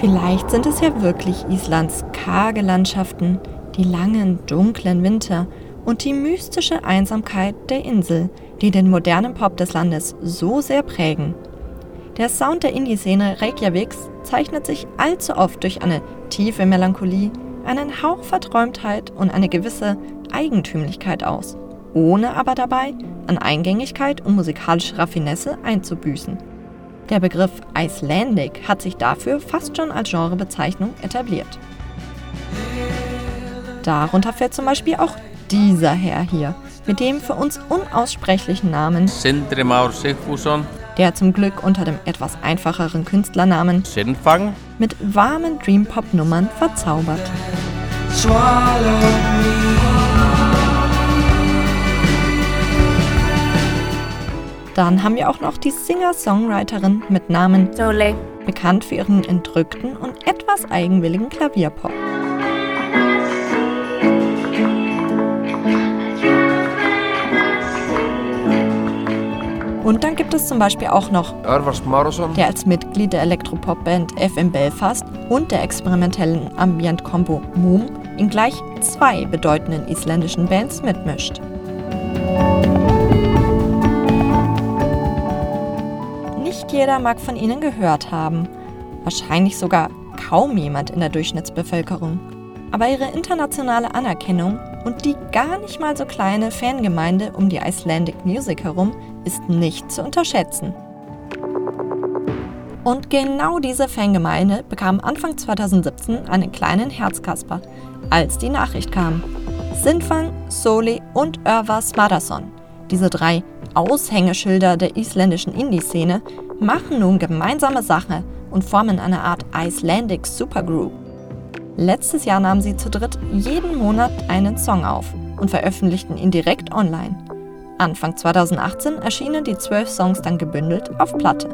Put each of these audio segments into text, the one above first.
Vielleicht sind es ja wirklich Islands karge Landschaften, die langen, dunklen Winter und die mystische Einsamkeit der Insel, die den modernen Pop des Landes so sehr prägen. Der Sound der Indie-Szene Reykjaviks zeichnet sich allzu oft durch eine tiefe Melancholie, einen Hauch Verträumtheit und eine gewisse Eigentümlichkeit aus, ohne aber dabei an Eingängigkeit und musikalische Raffinesse einzubüßen. Der Begriff Icelandic hat sich dafür fast schon als Genrebezeichnung etabliert. Darunter fällt zum Beispiel auch dieser Herr hier, mit dem für uns unaussprechlichen Namen Sindri Már Sigfússon, der zum Glück unter dem etwas einfacheren Künstlernamen Sinfang, mit warmen Dream-Pop-Nummern verzaubert. Dann haben wir auch noch die Singer-Songwriterin mit Namen Sole. bekannt für ihren entrückten und etwas eigenwilligen Klavierpop. Und dann gibt es zum Beispiel auch noch, Örvar Smárason, der als Mitglied der Elektropop-Band FM Belfast und der experimentellen Ambient-Combo Moom in gleich zwei bedeutenden isländischen Bands mitmischt. Jeder mag von ihnen gehört haben, wahrscheinlich sogar kaum jemand in der Durchschnittsbevölkerung. Aber ihre internationale Anerkennung und die gar nicht mal so kleine Fangemeinde um die Icelandic Music herum ist nicht zu unterschätzen. Und genau diese Fangemeinde bekam Anfang 2017 einen kleinen Herzkasper, als die Nachricht kam. Sinfang, Soli und Örvar Smárason, diese drei Aushängeschilder der isländischen Indie-Szene, machen nun gemeinsame Sache und formen eine Art Icelandic Supergroup. Letztes Jahr nahmen sie zu dritt jeden Monat einen Song auf und veröffentlichten ihn direkt online. Anfang 2018 erschienen die zwölf Songs dann gebündelt auf Platte.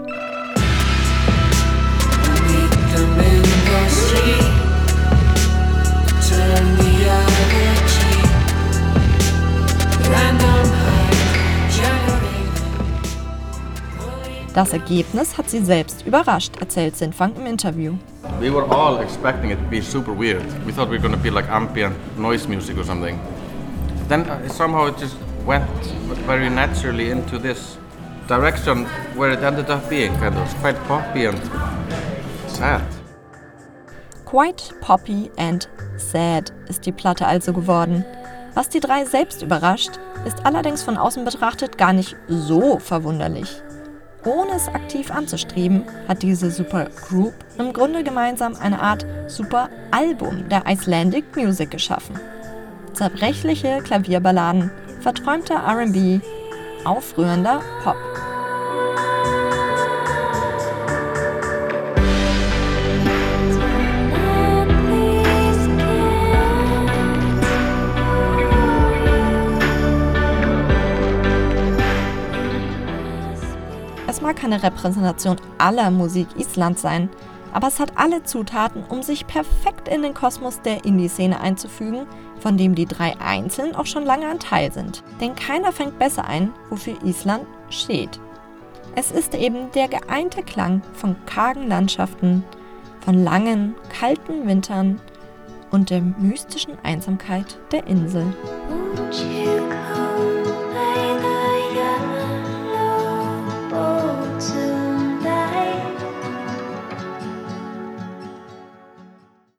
Das Ergebnis hat sie selbst überrascht, erzählt Sinfang im Interview. We were all expecting it to be super weird. We thought we were going to be like ambient noise music or something. Then uh, somehow it just went very naturally into this direction where it ended up being kind of quite poppy and sad. Quite Poppy and Sad ist die Platte also geworden. Was die drei selbst überrascht, ist allerdings von außen betrachtet gar nicht so verwunderlich. Ohne es aktiv anzustreben, hat diese Super Group im Grunde gemeinsam eine Art Super Album der Icelandic Music geschaffen. Zerbrechliche Klavierballaden, verträumter RB, aufrührender Pop. Es mag keine Repräsentation aller Musik Islands sein, aber es hat alle Zutaten, um sich perfekt in den Kosmos der Indie-Szene einzufügen, von dem die drei einzeln auch schon lange ein Teil sind. Denn keiner fängt besser ein, wofür Island steht. Es ist eben der geeinte Klang von kargen Landschaften, von langen, kalten Wintern und der mystischen Einsamkeit der Insel. Won't you come?